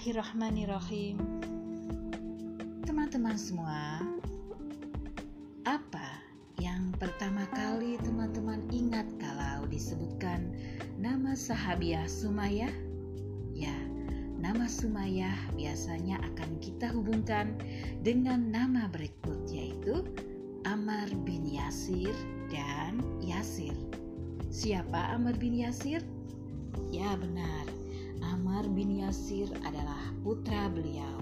Bismillahirrahmanirrahim. Teman-teman semua, apa yang pertama kali teman-teman ingat kalau disebutkan nama sahabiah Sumayyah? Ya, nama Sumayyah biasanya akan kita hubungkan dengan nama berikut yaitu Amar bin Yasir dan Yasir. Siapa Amar bin Yasir? Ya benar, Amar bin Yasir adalah putra beliau.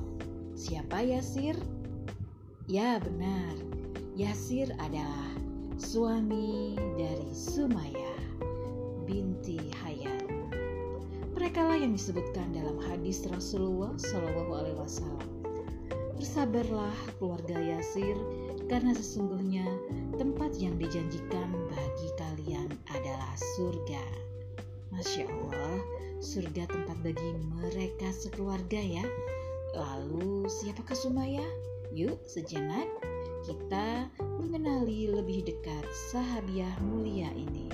Siapa Yasir? Ya benar, Yasir adalah suami dari Sumayyah binti Hayat. Mereka lah yang disebutkan dalam hadis Rasulullah Shallallahu Alaihi Wasallam. Bersabarlah keluarga Yasir, karena sesungguhnya tempat yang dijanjikan bagi kalian adalah surga. Masya Allah, surga tempat bagi mereka sekeluarga ya. Lalu siapakah Sumaya? Yuk sejenak kita mengenali lebih dekat sahabiah mulia ini.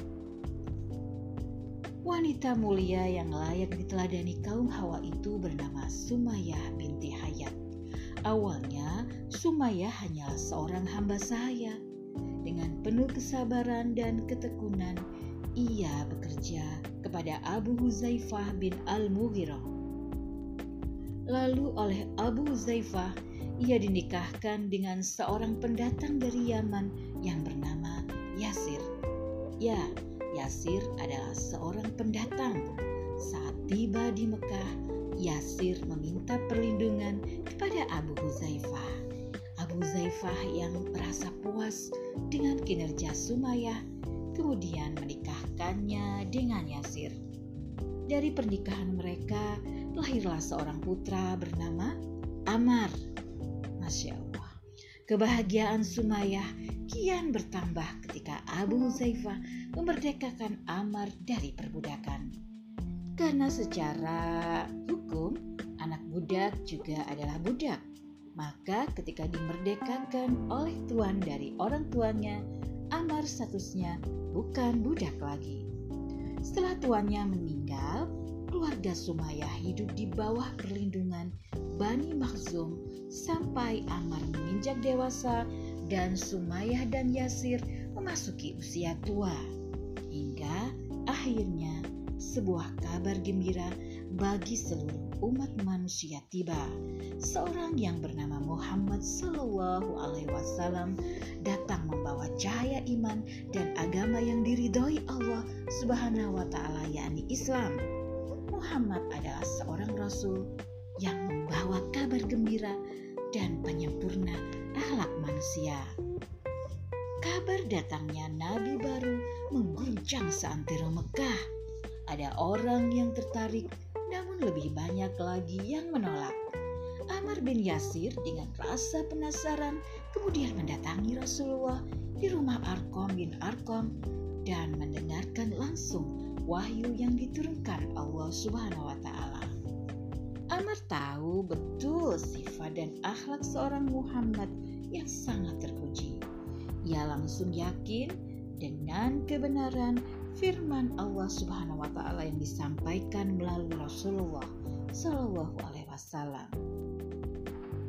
Wanita mulia yang layak diteladani kaum Hawa itu bernama Sumayyah binti Hayat. Awalnya, Sumayyah hanyalah seorang hamba sahaya. Dengan penuh kesabaran dan ketekunan, ia bekerja kepada Abu Huzaifah bin Al-Mughirah. Lalu oleh Abu Huzaifah, ia dinikahkan dengan seorang pendatang dari Yaman yang bernama Yasir. Ya, Yasir adalah seorang pendatang. Saat tiba di Mekah, Yasir meminta perlindungan kepada Abu Huzaifah. Abu Huzaifah yang merasa puas dengan kinerja Sumayyah kemudian menikahkannya dengan Yasir. Dari pernikahan mereka lahirlah seorang putra bernama Amar. Masya Allah. Kebahagiaan Sumayyah kian bertambah ketika Abu Huzaifah memerdekakan Amar dari perbudakan. Karena secara hukum anak budak juga adalah budak. Maka ketika dimerdekakan oleh tuan dari orang tuanya, Amar statusnya bukan budak lagi. Setelah tuannya meninggal, keluarga Sumayyah hidup di bawah perlindungan Bani Makhzum sampai Amar menginjak dewasa dan Sumayyah dan Yasir memasuki usia tua. Hingga akhirnya sebuah kabar gembira bagi seluruh umat manusia tiba. Seorang yang bernama Muhammad Sallallahu Alaihi Wasallam datang membawa cahaya iman dan agama yang diridhoi Allah Subhanahu Wa Taala yakni Islam. Muhammad adalah seorang rasul yang membawa kabar gembira dan penyempurna akhlak manusia. Kabar datangnya nabi baru mengguncang seantero Mekah. Ada orang yang tertarik namun lebih banyak lagi yang menolak. Amar bin Yasir dengan rasa penasaran kemudian mendatangi Rasulullah di rumah Arkom bin Arkom dan mendengarkan langsung wahyu yang diturunkan Allah Subhanahu wa taala. Amar tahu betul sifat dan akhlak seorang Muhammad yang sangat terpuji. Ia langsung yakin dengan kebenaran firman Allah Subhanahu wa taala yang disampaikan melalui Rasulullah Shallallahu alaihi wasallam.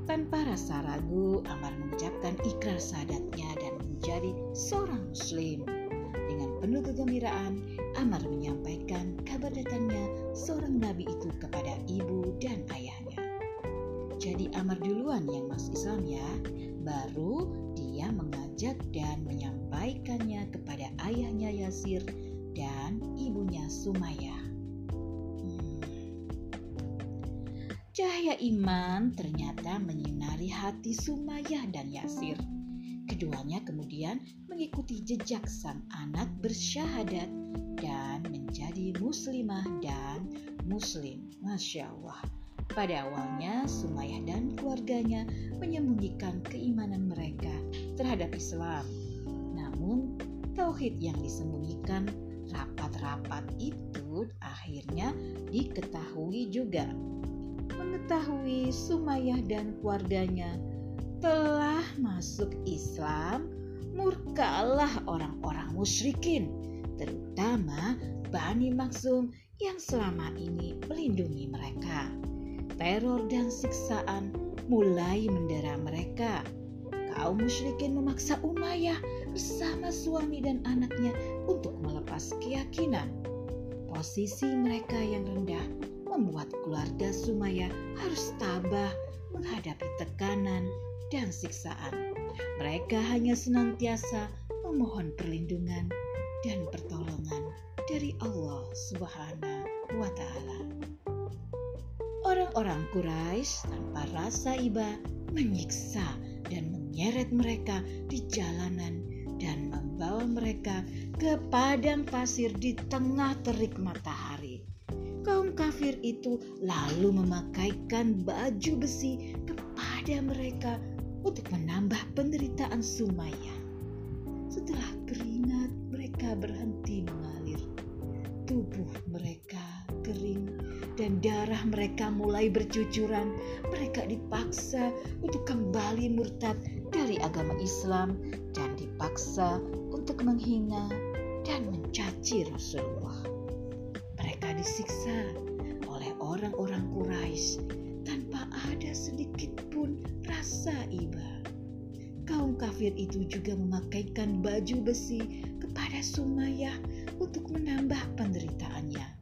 Tanpa rasa ragu, Amar mengucapkan ikrar sadatnya dan menjadi seorang muslim. Dengan penuh kegembiraan, Amar menyampaikan kabar datangnya seorang nabi itu kepada ibu dan ayahnya. Jadi Amar duluan yang masuk Islam ya, baru dia mengajak dan menyampaikannya kepada ayahnya Yasir dan ibunya Sumayyah. Hmm. Cahaya iman ternyata menyinari hati Sumayyah dan Yasir. Keduanya kemudian mengikuti jejak sang anak bersyahadat dan menjadi muslimah dan muslim. Masya Allah. Pada awalnya, Sumayyah dan keluarganya menyembunyikan keimanan mereka terhadap Islam. Namun, tauhid yang disembunyikan rapat-rapat itu akhirnya diketahui juga. Mengetahui Sumayyah dan keluarganya telah masuk Islam, murkalah orang-orang musyrikin, terutama Bani Maksum yang selama ini melindungi mereka. teror dan siksaan mulai mendera mereka. Kaum musyrikin memaksa Umayyah bersama suami dan anaknya untuk melepas keyakinan. Posisi mereka yang rendah membuat keluarga Sumayyah harus tabah menghadapi tekanan dan siksaan. Mereka hanya senantiasa memohon perlindungan dan pertolongan dari Allah Subhanahu wa Ta'ala. Orang-orang Quraisy tanpa rasa iba menyiksa dan menyeret mereka di jalanan dan membawa mereka ke padang pasir di tengah terik matahari. Kaum kafir itu lalu memakaikan baju besi kepada mereka untuk menambah penderitaan Sumayyah. Setelah keringat mereka berhenti mengalir, tubuh mereka kering dan darah mereka mulai bercucuran. Mereka dipaksa untuk kembali murtad dari agama Islam dan dipaksa untuk menghina dan mencaci Rasulullah. Mereka disiksa oleh orang-orang Quraisy tanpa ada sedikit pun rasa iba. Kaum kafir itu juga memakaikan baju besi kepada Sumayyah untuk menambah penderitaannya.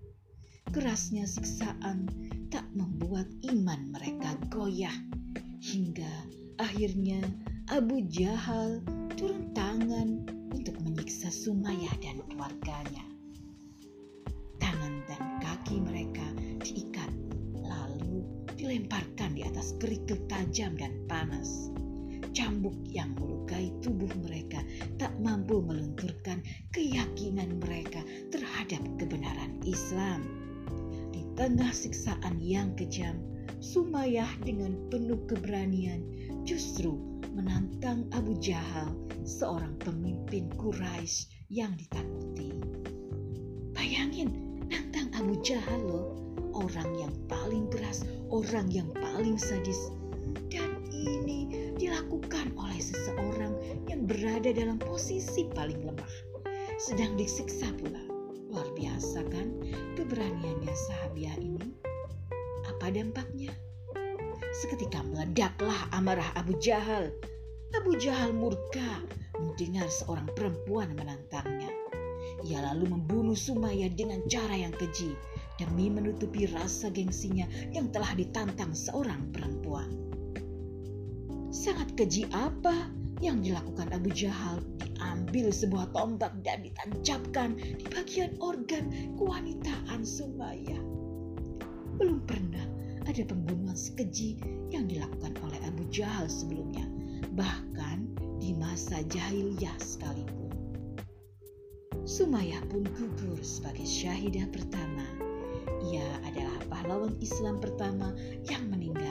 Kerasnya siksaan tak membuat iman mereka goyah hingga akhirnya Abu Jahal turun tangan untuk menyiksa Sumayyah dan keluarganya. Tangan dan kaki mereka diikat lalu dilemparkan di atas kerikil tajam dan panas. Cambuk yang melukai tubuh mereka tak mampu melunturkan tengah siksaan yang kejam, Sumayyah dengan penuh keberanian justru menantang Abu Jahal, seorang pemimpin Quraisy yang ditakuti. Bayangin, nantang Abu Jahal loh, orang yang paling keras, orang yang paling sadis. Dan ini dilakukan oleh seseorang yang berada dalam posisi paling lemah. Sedang disiksa pula. Luar biasa kan keberaniannya sahabiah ini? Apa dampaknya? Seketika meledaklah amarah Abu Jahal. Abu Jahal murka mendengar seorang perempuan menantangnya. Ia lalu membunuh Sumaya dengan cara yang keji demi menutupi rasa gengsinya yang telah ditantang seorang perempuan. Sangat keji apa yang dilakukan Abu Jahal? Diambil sebuah tombak dan ditancapkan di bagian organ kewanitaan Sumaya. Belum pernah ada pembunuhan sekeji yang dilakukan oleh Abu Jahal sebelumnya, bahkan di masa jahiliyah sekalipun. Sumayyah pun gugur sebagai syahidah pertama. Ia adalah pahlawan Islam pertama yang meninggal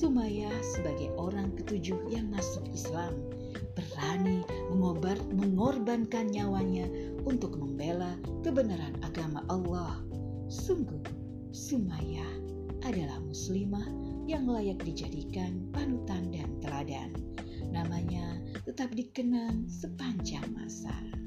Sumayyah sebagai orang ketujuh yang masuk Islam berani mengobar, mengorbankan nyawanya untuk membela kebenaran agama Allah Sungguh, Sumayyah adalah muslimah yang layak dijadikan panutan dan teladan. Namanya tetap dikenang sepanjang masa.